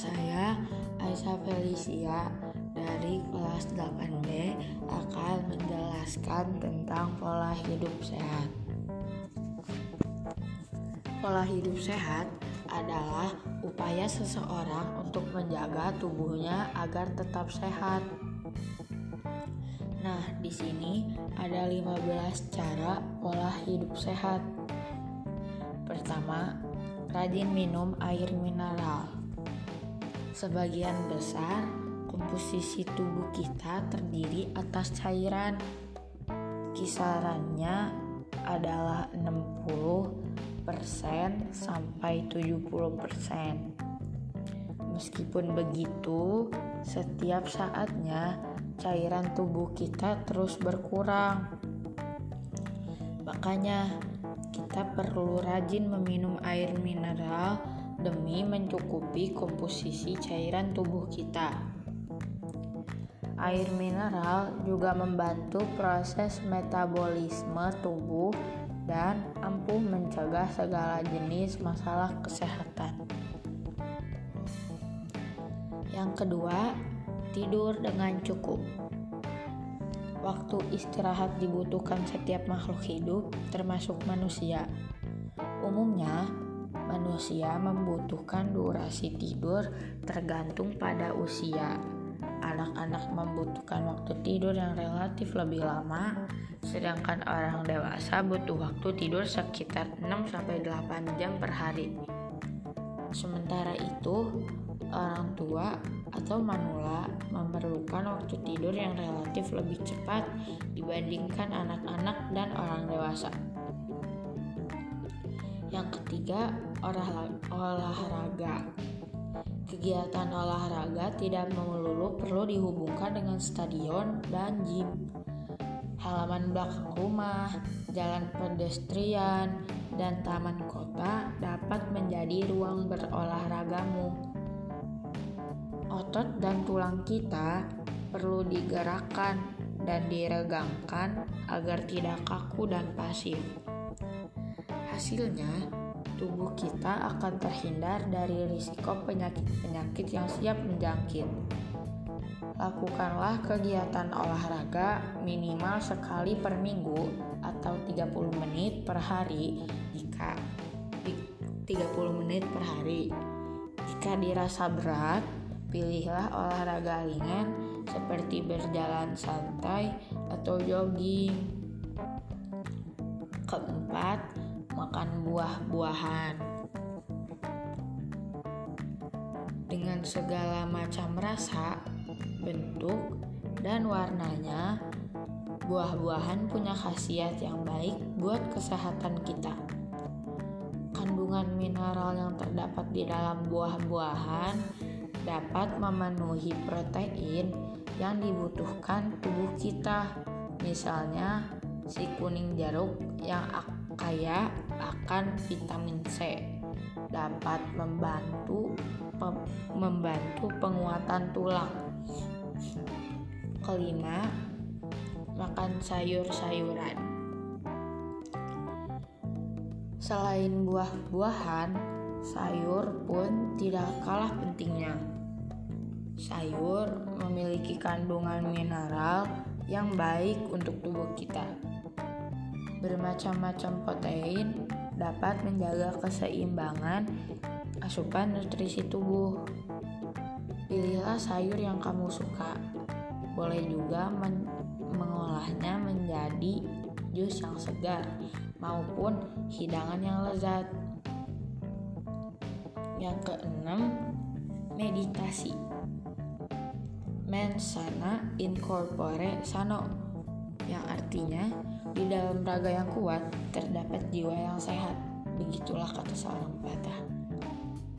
saya Aisyah Felicia dari kelas 8B akan menjelaskan tentang pola hidup sehat. Pola hidup sehat adalah upaya seseorang untuk menjaga tubuhnya agar tetap sehat. Nah, di sini ada 15 cara pola hidup sehat. Pertama, rajin minum air mineral. Sebagian besar komposisi tubuh kita terdiri atas cairan. Kisarannya adalah 60% sampai 70%. Meskipun begitu, setiap saatnya cairan tubuh kita terus berkurang. Makanya, kita perlu rajin meminum air mineral demi mencukupi komposisi cairan tubuh kita. Air mineral juga membantu proses metabolisme tubuh dan ampuh mencegah segala jenis masalah kesehatan. Yang kedua, tidur dengan cukup. Waktu istirahat dibutuhkan setiap makhluk hidup, termasuk manusia. Umumnya, manusia membutuhkan durasi tidur tergantung pada usia. Anak-anak membutuhkan waktu tidur yang relatif lebih lama, sedangkan orang dewasa butuh waktu tidur sekitar 6-8 jam per hari. Sementara itu, orang tua atau manula memerlukan waktu tidur yang relatif lebih cepat dibandingkan anak-anak dan orang dewasa. Yang ketiga, olahraga. Kegiatan olahraga tidak melulu perlu dihubungkan dengan stadion dan gym. Halaman belakang rumah, jalan pedestrian, dan taman kota dapat menjadi ruang berolahragamu otot dan tulang kita perlu digerakkan dan diregangkan agar tidak kaku dan pasif. Hasilnya, tubuh kita akan terhindar dari risiko penyakit-penyakit yang siap menjangkit. Lakukanlah kegiatan olahraga minimal sekali per minggu atau 30 menit per hari jika 30 menit per hari. Jika dirasa berat, Pilihlah olahraga ringan seperti berjalan santai atau jogging. Keempat, makan buah-buahan. Dengan segala macam rasa, bentuk, dan warnanya, buah-buahan punya khasiat yang baik buat kesehatan kita. Kandungan mineral yang terdapat di dalam buah-buahan dapat memenuhi protein yang dibutuhkan tubuh kita. Misalnya, si kuning jeruk yang kaya akan vitamin C dapat membantu membantu penguatan tulang. Kelima, makan sayur-sayuran. Selain buah-buahan, sayur pun tidak kalah pentingnya. Sayur memiliki kandungan mineral yang baik untuk tubuh kita. Bermacam-macam protein dapat menjaga keseimbangan asupan nutrisi tubuh. Pilihlah sayur yang kamu suka. Boleh juga men mengolahnya menjadi jus yang segar maupun hidangan yang lezat. Yang keenam, meditasi mens sana incorpore sano yang artinya di dalam raga yang kuat terdapat jiwa yang sehat. Begitulah kata seorang pepatah.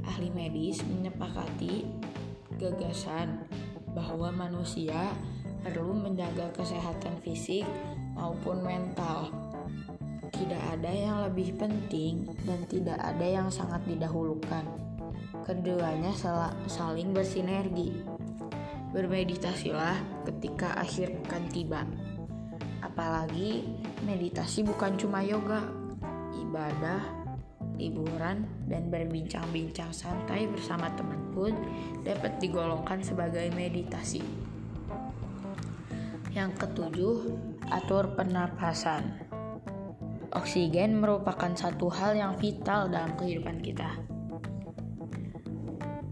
Ahli medis menyepakati gagasan bahwa manusia perlu menjaga kesehatan fisik maupun mental. Tidak ada yang lebih penting dan tidak ada yang sangat didahulukan. Keduanya saling bersinergi. Bermeditasilah ketika akhir pekan tiba. Apalagi meditasi bukan cuma yoga, ibadah, liburan, dan berbincang-bincang santai bersama teman. pun dapat digolongkan sebagai meditasi. Yang ketujuh, atur pernapasan. Oksigen merupakan satu hal yang vital dalam kehidupan kita.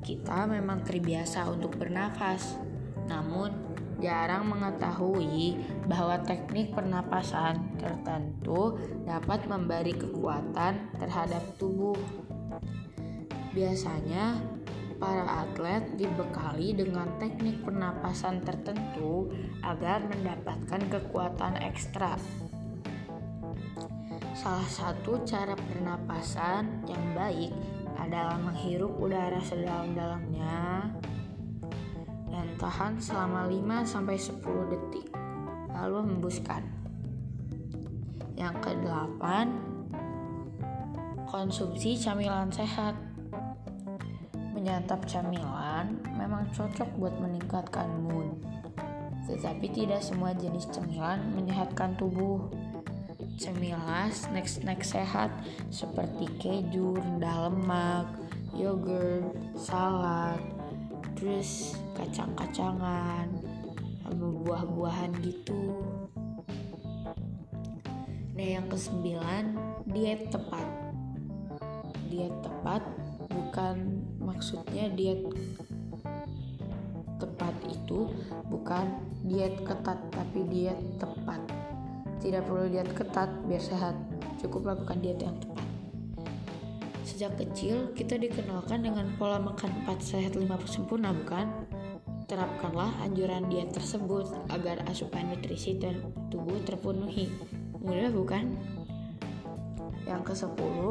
Kita memang terbiasa untuk bernafas, namun jarang mengetahui bahwa teknik pernapasan tertentu dapat memberi kekuatan terhadap tubuh. Biasanya, para atlet dibekali dengan teknik pernapasan tertentu agar mendapatkan kekuatan ekstra. Salah satu cara pernapasan yang baik adalah menghirup udara sedalam-dalamnya tahan selama 5-10 detik lalu hembuskan. Yang kedelapan konsumsi camilan sehat. Menyantap camilan memang cocok buat meningkatkan mood tetapi tidak semua jenis cemilan menyehatkan tubuh. Cemilan snack-snack sehat seperti keju, rendah lemak, yogurt, salad, terus kacang-kacangan sama buah-buahan gitu. Nah yang kesembilan diet tepat. Diet tepat bukan maksudnya diet tepat itu bukan diet ketat tapi diet tepat. Tidak perlu diet ketat biar sehat. Cukup lakukan diet yang tepat Sejak kecil, kita dikenalkan dengan pola makan 4 sehat 5 sempurna, bukan? Terapkanlah anjuran diet tersebut agar asupan nutrisi dan tubuh terpenuhi. Mudah bukan? Yang ke-10,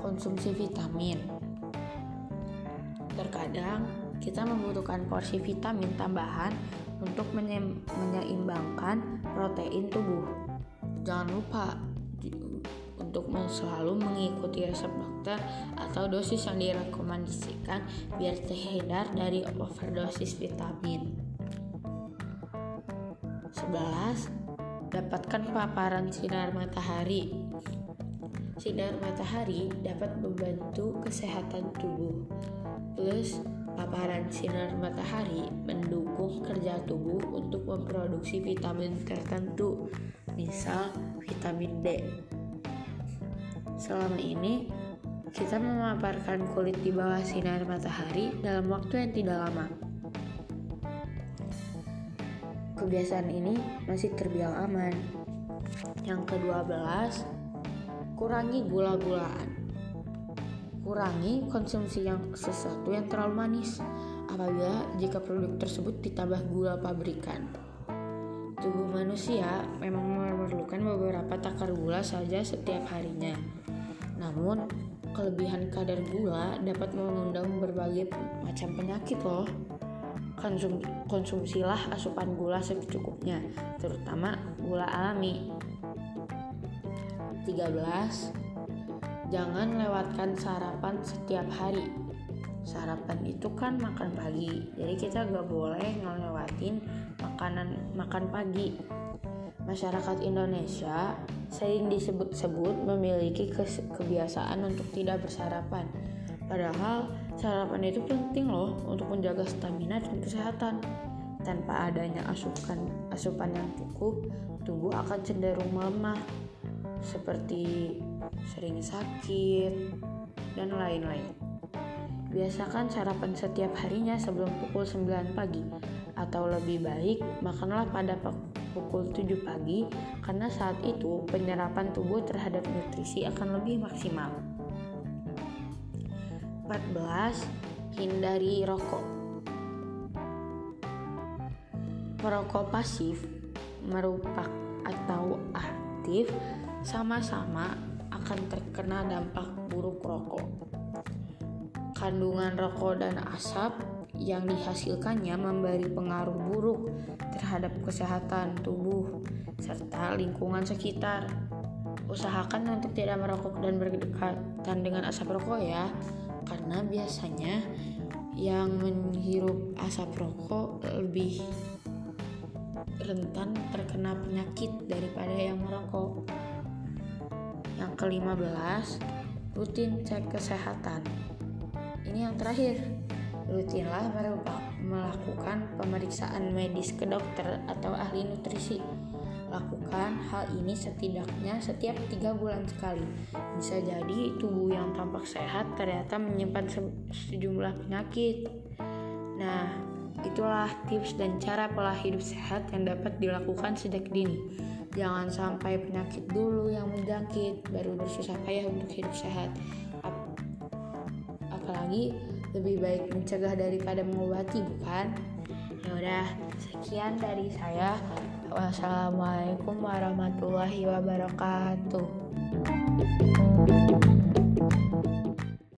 konsumsi vitamin. Terkadang kita membutuhkan porsi vitamin tambahan untuk menyeimbangkan protein tubuh. Jangan lupa untuk selalu mengikuti resep dokter atau dosis yang direkomendasikan biar terhindar dari overdosis vitamin. 11. Dapatkan paparan sinar matahari. Sinar matahari dapat membantu kesehatan tubuh. Plus, paparan sinar matahari mendukung kerja tubuh untuk memproduksi vitamin tertentu, misal vitamin D. Selama ini, kita memaparkan kulit di bawah sinar matahari dalam waktu yang tidak lama. Kebiasaan ini masih terbilang aman. Yang ke-12, kurangi gula-gulaan. Kurangi konsumsi yang sesuatu yang terlalu manis apabila jika produk tersebut ditambah gula pabrikan. Tubuh manusia memang memerlukan beberapa takar gula saja setiap harinya. Namun, kelebihan kadar gula dapat mengundang berbagai macam penyakit loh. Konsum konsumsilah asupan gula secukupnya, terutama gula alami. 13. Jangan lewatkan sarapan setiap hari. Sarapan itu kan makan pagi, jadi kita gak boleh ngelewatin makanan makan pagi. Masyarakat Indonesia sering disebut-sebut memiliki kebiasaan untuk tidak bersarapan. Padahal sarapan itu penting loh untuk menjaga stamina dan kesehatan. Tanpa adanya asupan asupan yang cukup, tubuh akan cenderung melemah seperti sering sakit dan lain-lain. Biasakan sarapan setiap harinya sebelum pukul 9 pagi atau lebih baik makanlah pada pukul 7 pagi karena saat itu penyerapan tubuh terhadap nutrisi akan lebih maksimal. 14. Hindari rokok. Perokok pasif merupakan atau aktif sama-sama akan terkena dampak buruk rokok. Kandungan rokok dan asap yang dihasilkannya memberi pengaruh buruk terhadap kesehatan tubuh serta lingkungan sekitar. Usahakan untuk tidak merokok dan berdekatan dengan asap rokok ya, karena biasanya yang menghirup asap rokok lebih rentan terkena penyakit daripada yang merokok. Yang kelima belas, rutin cek kesehatan. Ini yang terakhir, Rutinlah melakukan pemeriksaan medis ke dokter atau ahli nutrisi. Lakukan hal ini setidaknya setiap tiga bulan sekali. Bisa jadi tubuh yang tampak sehat ternyata menyimpan se sejumlah penyakit. Nah, itulah tips dan cara pola hidup sehat yang dapat dilakukan sejak dini. Jangan sampai penyakit dulu yang menjangkit, baru bersusah payah untuk hidup sehat. Apalagi lebih baik mencegah daripada mengobati, bukan? Ya udah, sekian dari saya. Wassalamualaikum warahmatullahi wabarakatuh.